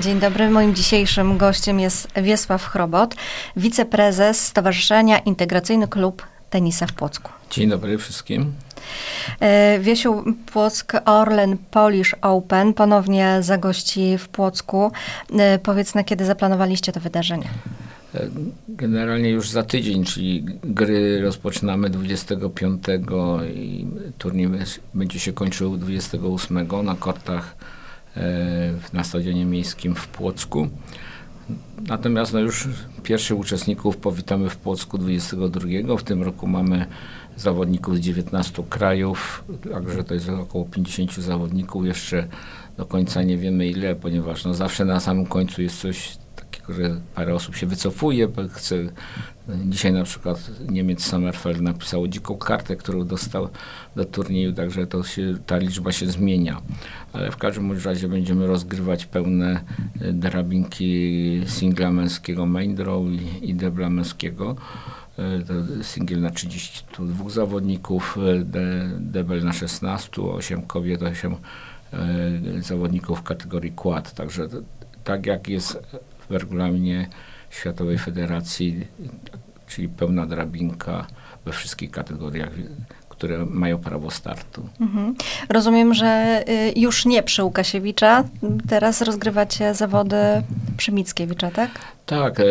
Dzień dobry. Moim dzisiejszym gościem jest Wiesław Chrobot, wiceprezes Stowarzyszenia Integracyjny Klub Tenisa w Płocku. Dzień dobry wszystkim. E, Wiesiu Płock Orlen Polish Open ponownie zagości w Płocku. E, Powiedz, na kiedy zaplanowaliście to wydarzenie? E, Generalnie już za tydzień, czyli gry rozpoczynamy 25 i turniej będzie się kończył 28 na kortach na Stadionie Miejskim w Płocku. Natomiast no już pierwszych uczestników powitamy w Płocku 22. W tym roku mamy zawodników z 19 krajów, także to jest około 50 zawodników. Jeszcze do końca nie wiemy ile, ponieważ no zawsze na samym końcu jest coś że parę osób się wycofuje, chce Dzisiaj na przykład Niemiec Sommerfeld napisał dziką kartę, którą dostał do turnieju, także to się, ta liczba się zmienia. Ale w każdym razie będziemy rozgrywać pełne e, drabinki singla męskiego main draw i, i debla męskiego. E, To singiel na 32 zawodników, e, de, debel na 16, 8 kobiet, 8 e, zawodników w kategorii quad. Także tak jak jest w regulaminie Światowej Federacji, czyli pełna drabinka we wszystkich kategoriach, które mają prawo startu. Mhm. Rozumiem, że y, już nie przy Łukasiewicza. Teraz rozgrywacie zawody przy Mickiewicza, tak? Tak, e,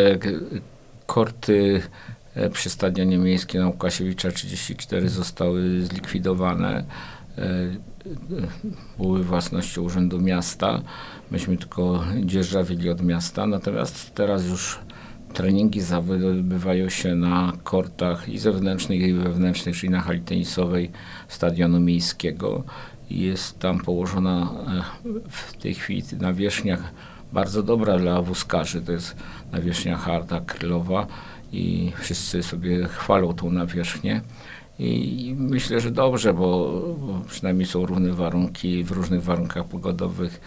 korty e, przy Stadionie Miejskim na Łukasiewicza 34 zostały zlikwidowane. E, e, Były własnością Urzędu Miasta. Myśmy tylko dzierżawili od miasta, natomiast teraz już treningi zawody odbywają się na kortach i zewnętrznych, i wewnętrznych, czyli na hali tenisowej Stadionu Miejskiego. Jest tam położona e, w tej chwili nawierzchnia bardzo dobra dla wózkarzy. To jest nawierzchnia harda, krylowa i wszyscy sobie chwalą tą nawierzchnię. I myślę, że dobrze, bo, bo przynajmniej są równe warunki w różnych warunkach pogodowych.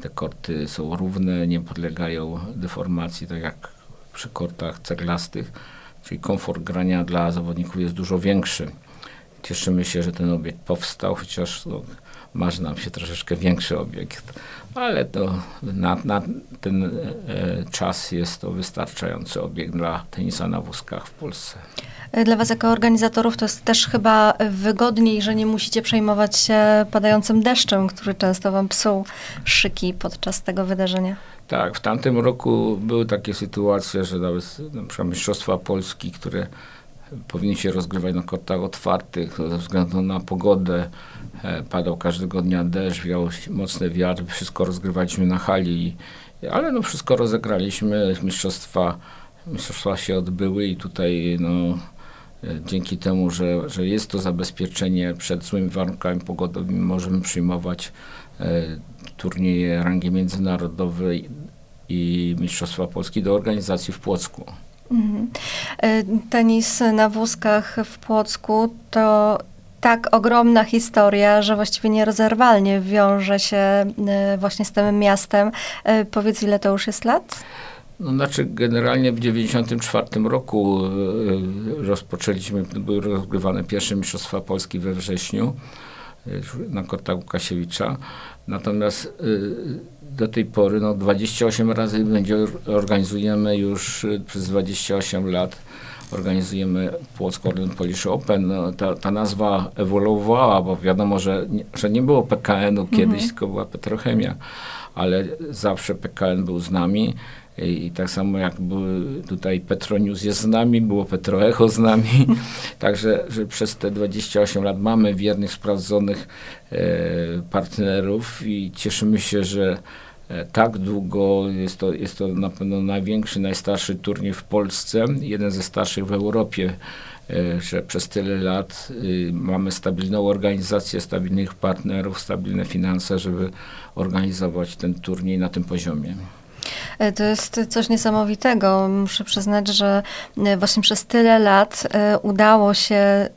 Te korty są równe, nie podlegają deformacji, tak jak przy kortach ceglastych, czyli komfort grania dla zawodników jest dużo większy. Cieszymy się, że ten obiekt powstał, chociaż no, marzy nam się troszeczkę większy obiekt, ale to na, na ten e, czas jest to wystarczający obiekt dla tenisa na wózkach w Polsce. Y, Dla Was jako organizatorów to jest też chyba wygodniej, że nie musicie przejmować się padającym deszczem, który często Wam psuł szyki podczas tego wydarzenia. Tak, w tamtym roku były takie sytuacje, że nawet na przykład Mistrzostwa Polski, które powinny się rozgrywać na kortach otwartych, ze względu na pogodę, e, padał każdego dnia deszcz, wiał mocny wiatr, wszystko rozgrywaliśmy na hali, ale no wszystko rozegraliśmy, mistrzostwa, mistrzostwa się odbyły i tutaj no, e, dzięki temu, że, że jest to zabezpieczenie przed złymi warunkami pogodowymi, możemy przyjmować e, turnieje rangi międzynarodowej i Mistrzostwa Polski do organizacji w Płocku. Mhm. Y, Tenis na wózkach w Płocku to tak ogromna historia, że właściwie nierozerwalnie wiąże się y, właśnie z tym miastem. Y, Powiedz, ile to już jest lat? No, znaczy generalnie w 1994 roku e, rozpoczęliśmy, były rozgrywane pierwsze Mistrzostwa Polski we wrześniu e, na kortach Łukasiewicza. Natomiast e, do tej pory no, 28 razy będzie, organizujemy już przez 28 lat organizujemy Płock Orlen Polish Open. No, ta, ta nazwa ewoluowała, bo wiadomo, że nie, że nie było PKN-u kiedyś, tylko była Petrochemia, ale zawsze PKN był z nami. I, I tak samo jak były tutaj Petronius jest z nami, było Petroecho z nami. Także że przez te 28 lat mamy wiernych, sprawdzonych e, partnerów i cieszymy się, że tak długo jest to, jest to na pewno największy, najstarszy turniej w Polsce, jeden ze starszych w Europie, e, że przez tyle lat y, mamy stabilną organizację, stabilnych partnerów, stabilne finanse, żeby organizować ten turniej na tym poziomie. E, To jest coś niesamowitego. Muszę przyznać, że e, właśnie przez tyle lat e, udało się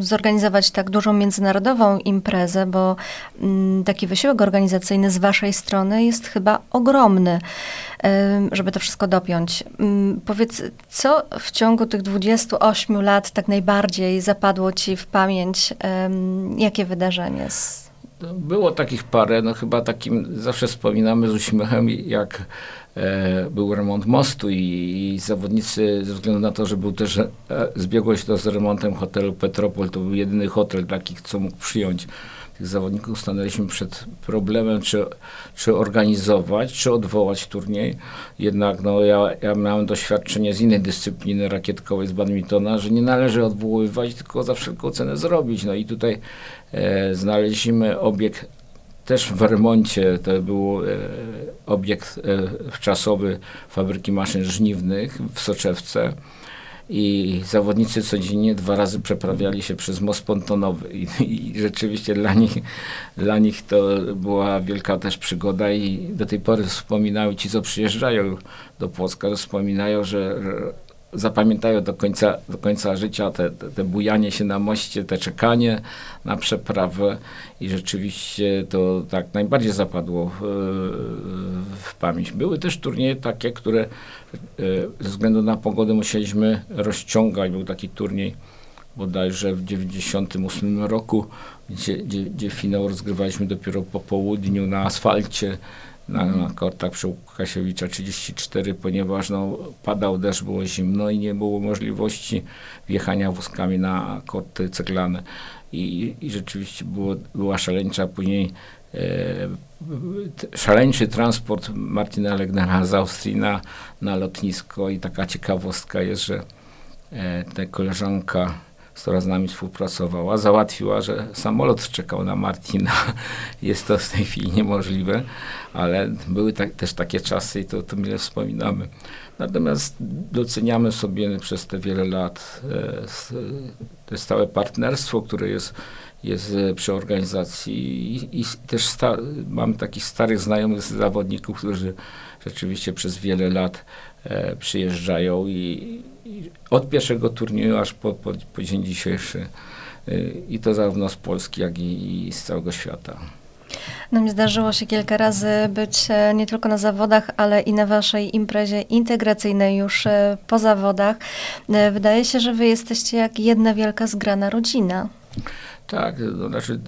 zorganizować tak dużą międzynarodową imprezę, bo mm, taki wysiłek organizacyjny z waszej strony jest chyba ogromny, żeby to wszystko dopiąć. Mm, Powiedz, co w ciągu tych 28 lat tak najbardziej zapadło ci w pamięć? Jakie wydarzenie? było takich parę, no chyba takim zawsze wspominamy z uśmiechem, jak był remont mostu i, i, zawodnicy, ze względu na to, że był też, e, zbiegło się to z remontem hotelu Petropol, to był jedyny hotel takich, co mógł przyjąć tych zawodników, stanęliśmy przed problemem, czy, czy organizować, czy odwołać turniej. Jednak no, ja, ja miałem doświadczenie z innej dyscypliny rakietkowej, z badmintona, że nie należy odwoływać, tylko za wszelką cenę zrobić. No i tutaj e, znaleźliśmy obiekt też w remoncie, to był e, obiekt e, wczasowy fabryki maszyn żniwnych w Soczewce i zawodnicy codziennie dwa razy przeprawiali się przez most pontonowy. I, i, rzeczywiście dla nich, dla nich to była wielka też przygoda i do tej pory wspominają ci, co przyjeżdżają do Płocka, wspominają, że zapamiętają do końca, do końca życia te, te, te, bujanie się na moście, te czekanie na przeprawę i rzeczywiście to tak najbardziej zapadło w, w pamięć. Były też turnieje takie, które e, ze względu na pogodę musieliśmy rozciągać. Był taki turniej bodajże w 98 roku, gdzie, gdzie, gdzie finał rozgrywaliśmy dopiero po południu na asfalcie na, na kortach przy Łukasiewicza 34, ponieważ no, padał deszcz, było zimno i nie było możliwości wjechania wózkami na korty ceglane. I, i rzeczywiście było, była szaleńcza, później e, szaleńczy transport Martina Legnera z Austrii na, na lotnisko i taka ciekawostka jest, że e, ta koleżanka która z nami współpracowała, załatwiła, że samolot czekał na Martina. Jest to w tej chwili niemożliwe, ale były tak, też takie czasy i to, to mile wspominamy. Natomiast doceniamy sobie przez te wiele lat e, to stałe partnerstwo, które jest, jest przy organizacji i, i też sta, mamy takich starych znajomych zawodników, którzy rzeczywiście przez wiele lat e, przyjeżdżają i, i, od pierwszego turnieju aż po, po, po dzień dzisiejszy e, i to zarówno z Polski, jak i, i z całego świata. No mi zdarzyło się kilka razy być e, nie tylko na zawodach, ale i na waszej imprezie integracyjnej już e, po zawodach. Wydaje się, że wy jesteście jak jedna wielka zgrana rodzina. Tak, to znaczy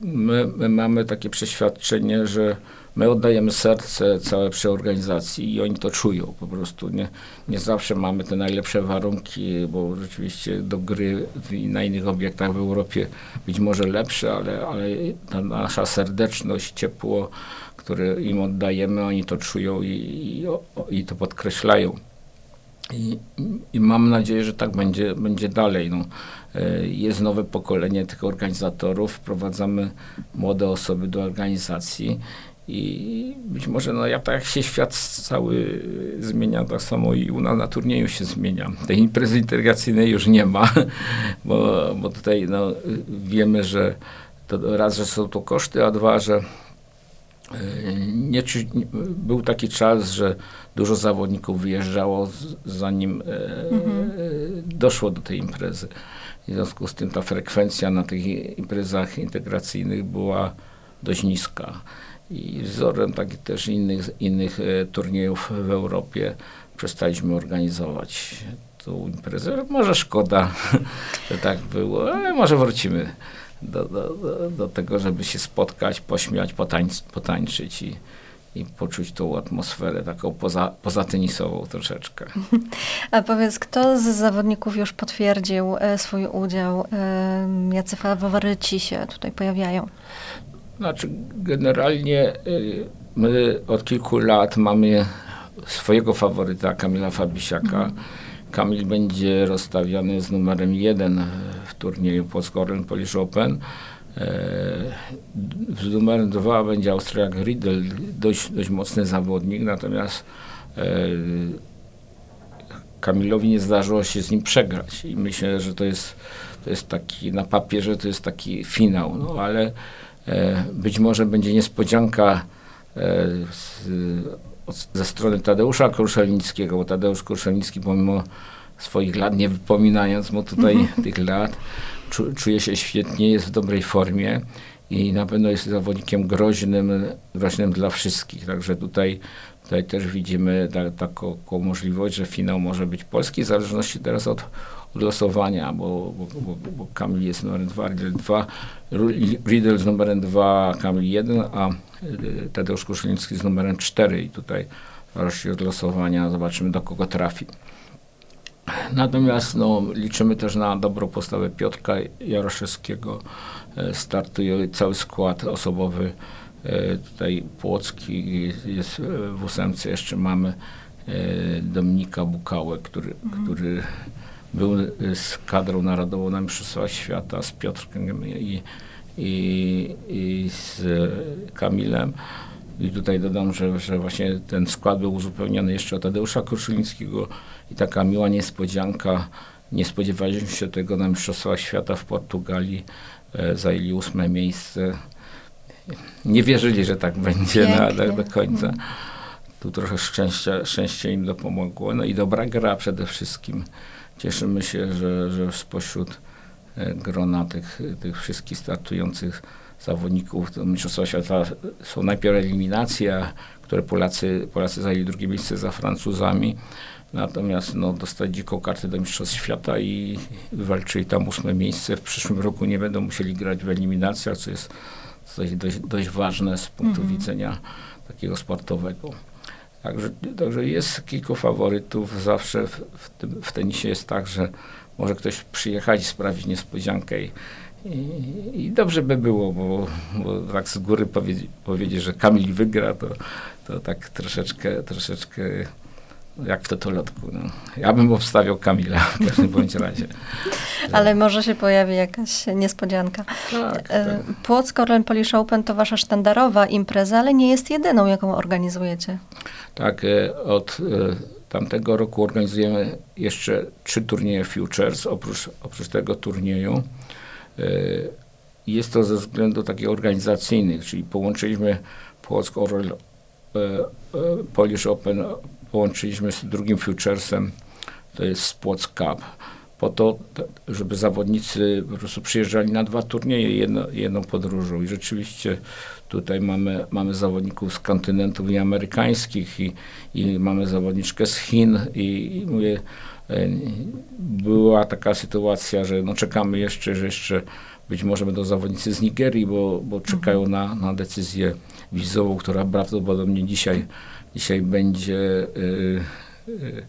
my, my mamy takie przeświadczenie, że my oddajemy serce całe przy organizacji i oni to czują po prostu. Nie, nie zawsze mamy te najlepsze warunki, bo rzeczywiście do gry na innych obiektach w Europie być może lepsze, ale, ale ta nasza serdeczność, ciepło, które im oddajemy, oni to czują i, i, i to podkreślają. I, I, mam nadzieję, że tak będzie, będzie dalej. No. E, jest nowe pokolenie tych organizatorów, wprowadzamy młode osoby do organizacji i być może, no ja tak jak się świat cały zmienia, tak samo i u nas na turnieju się zmienia. Tej imprezy integracyjnej już nie ma, bo, bo tutaj no, wiemy, że to raz, że są to koszty, a dwa, że e, nie, był taki czas, że dużo zawodników wyjeżdżało, zanim e, mhm. doszło do tej imprezy. W związku z tym ta frekwencja na tych imprezach integracyjnych była dość niska i wzorem takich też innych, innych e, turniejów w Europie przestaliśmy organizować tą imprezę. Może szkoda, że tak było, ale może wrócimy do, do, do, tego, żeby się spotkać, pośmiać, potańc, potańczyć i, i poczuć tą atmosferę taką poza, pozatenisową troszeczkę. A powiedz, kto z zawodników już potwierdził e, swój udział? E, jacy faworyci się tutaj pojawiają? Znaczy, generalnie y, my od kilku lat mamy swojego faworyta, Kamila Fabisiaka. Mhm. Kamil będzie rozstawiony z numerem jeden w turnieju Polsko-Oren Polish Open. Z numerem dwa będzie Austriak Riedel, dość, dość mocny zawodnik, natomiast e, Kamilowi nie zdarzyło się z nim przegrać i myślę, że to jest, to jest taki, na papierze to jest taki finał, no ale E, być może będzie niespodzianka e, ze strony Tadeusza Kruszelnickiego, bo Tadeusz Kruszelnicki pomimo swoich lat, nie wypominając mu tutaj mhm. tych lat, czuje się świetnie, jest w dobrej formie i na pewno jest zawodnikiem groźnym, groźnym dla wszystkich. Także tutaj, tutaj też widzimy ta, taką możliwość, że finał może być polski, w zależności teraz od, losowania, bo, bo, bo, bo Kamil jest numerem 2, Riedel 2, Riedel z numerem 2, Kamil 1, a y, Tadeusz Kuszyński z numerem 4 i tutaj w od losowania zobaczymy do kogo trafi. Natomiast no, liczymy też na dobrą postawę Piotrka Jaroszewskiego. E, startuje cały skład osobowy. E, tutaj Płocki jest w ósemce. Jeszcze mamy e, Dominika Bukałę, który, mhm. który był z kadrą narodową na Mistrzostwach Świata, z Piotrkiem i, i, i z Kamilem. I tutaj dodam, że, że właśnie ten skład był uzupełniony jeszcze o Tadeusza Kruszyńskiego i taka miła niespodzianka. Nie spodziewaliśmy się tego na Mistrzostwach Świata w Portugalii. E, zajęli ósme miejsce. Nie wierzyli, że tak będzie na, na, do końca. Tu trochę szczęścia, szczęście im dopomogło. No i dobra gra przede wszystkim. Cieszymy się, że, że spośród e, grona tych, tych wszystkich startujących zawodników do Mistrzostwa Świata są najpierw eliminacje, które Polacy, Polacy zajęli drugie miejsce za Francuzami. Natomiast no, dostali dziką kartę do Mistrzostw Świata i walczyli tam ósme miejsce. W przyszłym roku nie będą musieli grać w eliminacjach, co jest dość, dość ważne z punktu mhm. widzenia takiego sportowego. Także, także jest kilku faworytów. Zawsze w, w, tym, w tenisie jest tak, że może ktoś przyjechać i sprawić niespodziankę i, i, I, dobrze by było, bo, bo tak z góry powiedzieć, powiedzieć, że Kamil wygra, to, to tak troszeczkę, troszeczkę jak w totolotku. No. Ja bym obstawiał Kamila w każdym bądź razie. Ale może się pojawi jakaś niespodzianka. Tak, e, tak. Płock Orlen Polish Open to wasza sztandarowa impreza, ale nie jest jedyną, jaką organizujecie. Tak, e, od e, tamtego roku organizujemy jeszcze trzy turnieje Futures, oprócz, oprócz tego turnieju. Jest to ze względu takich organizacyjnych, czyli połączyliśmy Płock Orlen Polish Open połączyliśmy z drugim futuresem, to jest Spłoc Cup, po to, żeby zawodnicy po prostu przyjeżdżali na dwa turnieje jedno, jedną podróżą. I rzeczywiście tutaj mamy, mamy zawodników z kontynentów i amerykańskich i, i mamy zawodniczkę z Chin i, i mówię, e, była taka sytuacja, że no czekamy jeszcze, że jeszcze być może będą zawodnicy z Nigerii, bo, bo czekają na, na decyzję wizową, która prawdopodobnie dzisiaj dzisiaj będzie, y, y,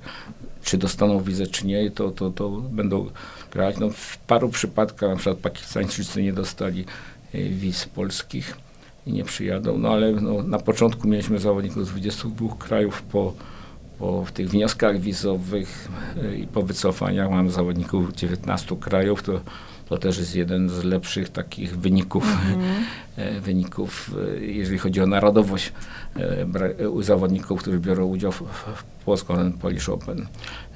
czy dostaną wizę, czy nie, to, to, to będą grać. No, w paru przypadkach, na przykład Pakistańczycy nie dostali y, wiz polskich i nie przyjadą, no ale no, na początku mieliśmy zawodników z 22 krajów, po, po w tych wnioskach wizowych i po wycofaniach mamy zawodników 19 krajów, to to też jest jeden z lepszych takich wyników, mm-hmm. wyników jeżeli chodzi o narodowość e, zawodników, którzy biorą udział w, w Polską Polish Open.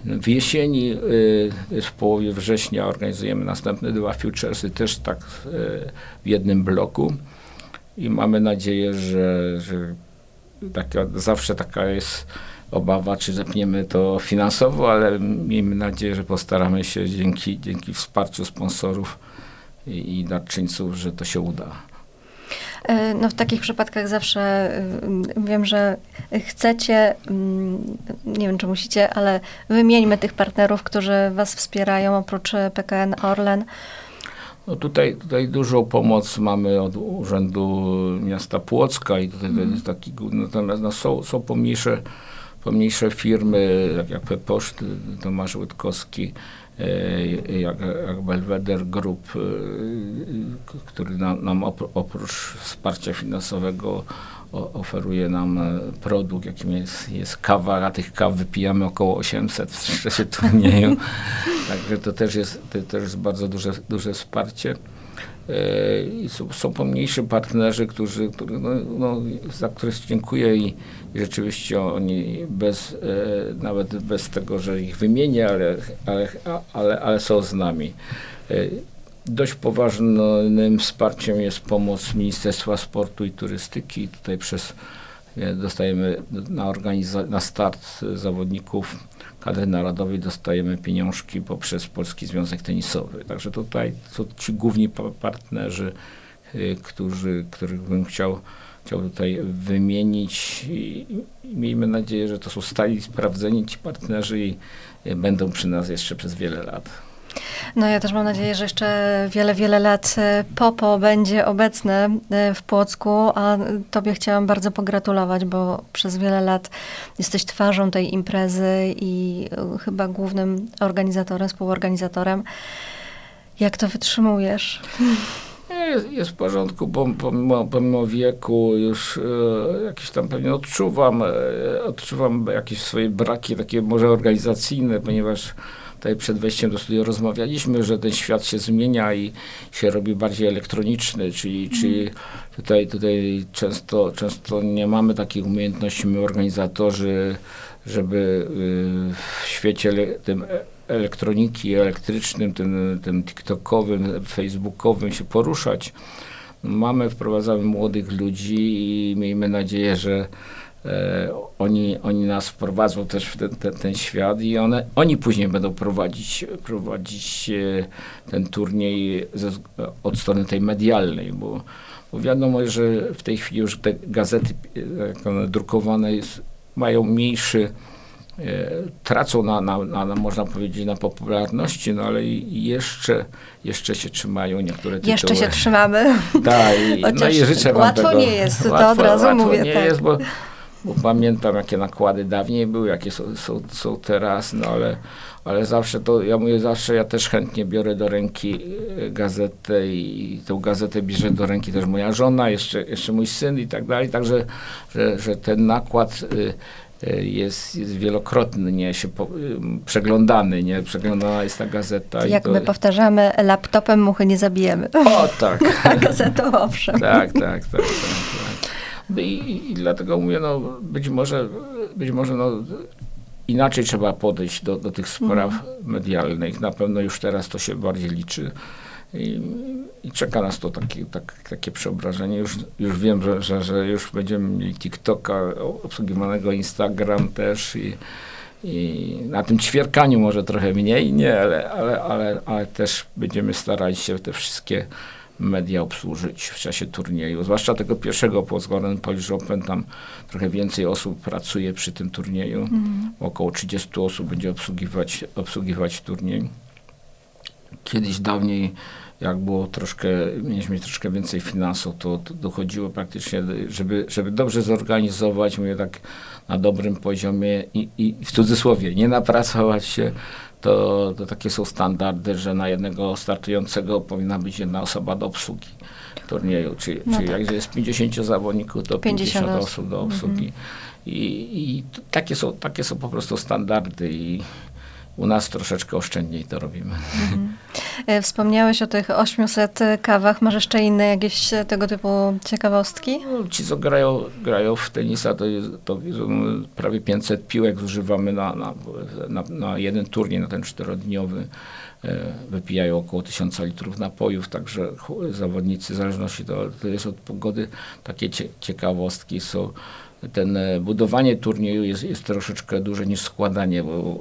W jesieni, w połowie września organizujemy następne dwa futuresy, też tak w jednym bloku i mamy nadzieję, że, że taka, zawsze taka jest obawa, czy zepniemy to finansowo, ale miejmy nadzieję, że postaramy się dzięki, dzięki wsparciu sponsorów i, i darczyńców, że to się uda. E, no w takich przypadkach zawsze e, wiem, że chcecie, mm, nie wiem czy musicie, ale wymieńmy tych partnerów, którzy was wspierają oprócz PKN Orlen. No tutaj, tutaj dużą pomoc mamy od Urzędu Miasta Płocka i tutaj mm. jest taki, natomiast no, są, są pomniejsze pomniejsze firmy, tak jak Poszt, Tomasz Łydkowski, e, jak, jak Belweder Group, e, który nam, nam oprócz wsparcia finansowego oferuje nam e, produkt, jakim jest, jest kawa, a tych kaw wypijamy około 800 w czasie turnieju. Także to też jest, to też jest bardzo duże, duże wsparcie. I są, pomniejsi partnerzy, którzy, no, no, za których dziękuję i, rzeczywiście oni bez, e, nawet bez tego, że ich wymienię, ale, ale, ale, ale są z nami. E, dość poważnym wsparciem jest pomoc Ministerstwa Sportu i Turystyki. Tutaj przez e, dostajemy na, na start zawodników kadry narodowej dostajemy pieniążki poprzez Polski Związek Tenisowy. Także tutaj są ci główni partnerzy, którzy, których bym chciał chciał tutaj wymienić i, miejmy nadzieję, że to są stali sprawdzeni ci partnerzy i będą przy nas jeszcze przez wiele lat. No ja też mam nadzieję, że jeszcze wiele, wiele lat e, Popo będzie obecne e, w Płocku, a Tobie chciałam bardzo pogratulować, bo przez wiele lat jesteś twarzą tej imprezy i e, chyba głównym organizatorem, współorganizatorem. Jak to wytrzymujesz? Jest, jest w porządku, bo pomimo, pomimo wieku już e, jakieś tam pewnie odczuwam, odczuwam jakieś swoje braki takie może organizacyjne, ponieważ tutaj przed wejściem do studia rozmawialiśmy, że ten świat się zmienia i się robi bardziej elektroniczny, czyli, mm. czyli tutaj, tutaj często, często nie mamy takich umiejętności my organizatorzy, żeby y, w świecie tym elektroniki, elektrycznym, tym, tym TikTokowym, Facebookowym się poruszać. Mamy, wprowadzamy młodych ludzi i miejmy nadzieję, że e, oni, oni nas wprowadzą też w ten, ten, ten, świat i one, oni później będą prowadzić, prowadzić e, ten turniej ze, od strony tej medialnej, bo, bo wiadomo, że w tej chwili już te gazety, jak one drukowane jest, mają mniejszy E, tracą na, na, na, można powiedzieć, na popularności, no ale jeszcze, jeszcze się trzymają niektóre tytuły. Jeszcze się trzymamy. Tak, i, no i życzę wam Łatwo tego. nie jest, to łatwo, od razu łatwo mówię. nie tak. jest, bo, bo, pamiętam, jakie nakłady dawniej były, jakie są, są, są teraz, no ale, ale zawsze to, ja mówię zawsze, ja też chętnie biorę do ręki e, gazetę i tę gazetę bierze do ręki też moja żona, jeszcze, jeszcze mój syn i tak dalej, także, że, że ten nakład y, E, jest, jest wielokrotnie nie, się po, przeglądany, nie? Przeglądana jest ta gazeta. Jak to... my powtarzamy, laptopem muchy nie zabijemy. O, tak. A gazetą owszem. Tak, tak, tak. tak, I, I, dlatego mówię, no być może, być może no, inaczej trzeba podejść do, do tych spraw mhm. medialnych. Na pewno już teraz to się bardziej liczy. I, I, czeka nas to takie, tak, takie przeobrażenie. Już, już wiem, że, że, że już będziemy mieli TikToka, obsługiwanego Instagram też i, i na tym ćwierkaniu może trochę mniej, nie, ale, ale, ale, ale też będziemy starali się te wszystkie media obsłużyć w czasie turnieju. Zwłaszcza tego pierwszego Pozgoren Polish Open, tam trochę więcej osób pracuje przy tym turnieju. Mm. Około 30 osób będzie obsługiwać, obsługiwać turniej. Kiedyś dawniej, jak było troszkę, mieliśmy troszkę więcej finansów, to, to dochodziło praktycznie, żeby, żeby dobrze zorganizować, mówię tak na dobrym poziomie i, i w cudzysłowie, nie napracować się, to, to takie są standardy, że na jednego startującego powinna być jedna osoba do obsługi turnieju, czyli, no czyli tak. jak jest 50 zawodników, to 50, 50 osób do obsługi. Mhm. I, I takie, są, takie są po prostu standardy i u nas troszeczkę oszczędniej to robimy. Mhm. E, wspomniałeś o tych 800 kawach. Masz jeszcze inne jakieś tego typu ciekawostki? No, ci, co grają, grają w tenisa, to, jest, to prawie 500 piłek zużywamy na, na, na, na jeden turniej, na ten czterodniowy. E, wypijają około 1000 litrów napojów, także zawodnicy, w zależności to, to jest od pogody, takie ciekawostki są ten e, budowanie turnieju jest, jest troszeczkę duże niż składanie, bo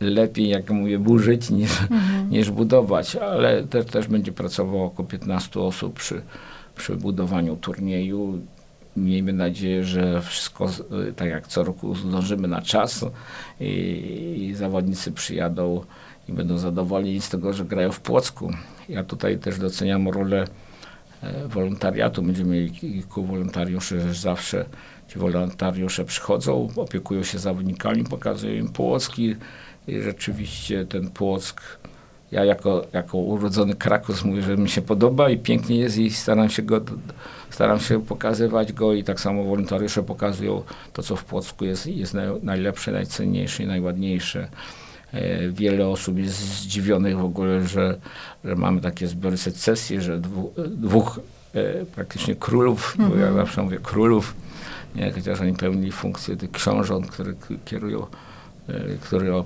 lepiej, jak mówię, burzyć niż, mhm. niż budować, ale też, też będzie pracowało około 15 osób przy, przy budowaniu turnieju. Miejmy nadzieję, że wszystko, e, tak jak co roku, zdążymy na czas i, i zawodnicy przyjadą i będą zadowoleni z tego, że grają w Płocku. Ja tutaj też doceniam rolę E, wolontariatu. Będziemy mieli kilku wolontariuszy, zawsze ci wolontariusze przychodzą, opiekują się zawodnikami, pokazują im Płocki i rzeczywiście ten Płock, ja jako, jako urodzony Krakus mówię, że mi się podoba i pięknie jest i staram się go, staram się pokazywać go i tak samo wolontariusze pokazują to, co w Płocku jest, jest najlepsze, najcenniejsze i najładniejsze. E, wiele osób jest zdziwionych w ogóle, że, że mamy takie zbiory secesji, że dwu, dwóch e, praktycznie królów, bo ja mhm. zawsze mówię królów, nie, chociaż oni pełnili funkcję tych książąt, które kierują, e, które,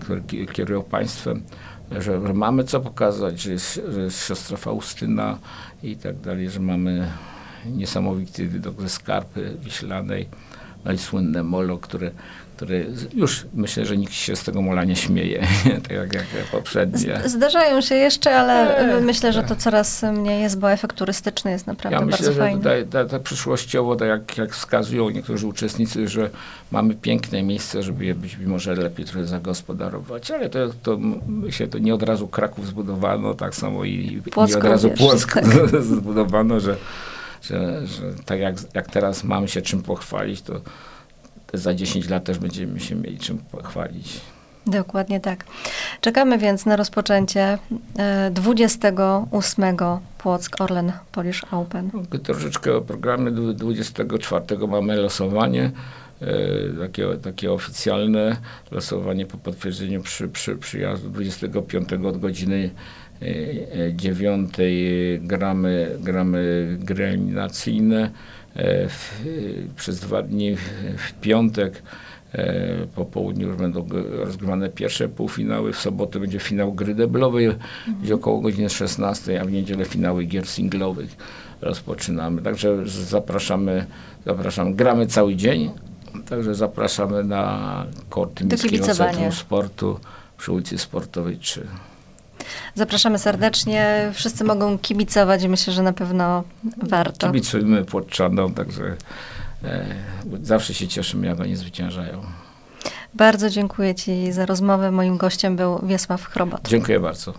które kierują państwem, że, że, mamy co pokazać, że jest, że jest siostra Faustyna i tak dalej, że mamy niesamowity widok ze skarpy wiślanej, no i słynne molo, które który już myślę, że nikt się z tego mola nie śmieje, tak jak, poprzednie. Zdarzają się jeszcze, ale eee, myślę, że to coraz mniej jest, bo efekt turystyczny jest naprawdę ja myślę, bardzo fajny. Tutaj, ta, ta przyszłościowo, tak jak, jak wskazują niektórzy uczestnicy, że mamy piękne miejsce, żeby je być może lepiej trochę zagospodarować, ale to, to myślę, to nie od razu Kraków zbudowano, tak samo i Płocką nie od razu Płock tak. zbudowano, że, że, że tak jak, jak teraz mamy się czym pochwalić, to za 10 lat też będziemy się mieli czym pochwalić. Dokładnie tak. Czekamy więc na rozpoczęcie 28 e, Płock Orlen Polish Open. No, troszeczkę o programie 24 mamy losowanie. E, takie, takie oficjalne losowanie po potwierdzeniu przy, przy, przyjazdu 25 od godziny 9 e, gramy, gramy gry eliminacyjne w, przez dwa dni w, piątek e, po południu już będą rozgrywane pierwsze półfinały. W sobotę będzie finał gry deblowej, mhm. gdzie około godziny 16, a w niedzielę finały gier singlowych rozpoczynamy. Także zapraszamy, zapraszamy. Gramy cały dzień, także zapraszamy na korty Miejskiego Centrum Sportu przy ulicy Sportowej 3. Zapraszamy serdecznie. Wszyscy mogą kibicować i myślę, że na pewno warto. Kibicujmy Płotczanom, także e, zawsze się cieszymy, jak oni zwyciężają. Bardzo dziękuję Ci za rozmowę. Moim gościem był Wiesław Chrobot. Dziękuję bardzo.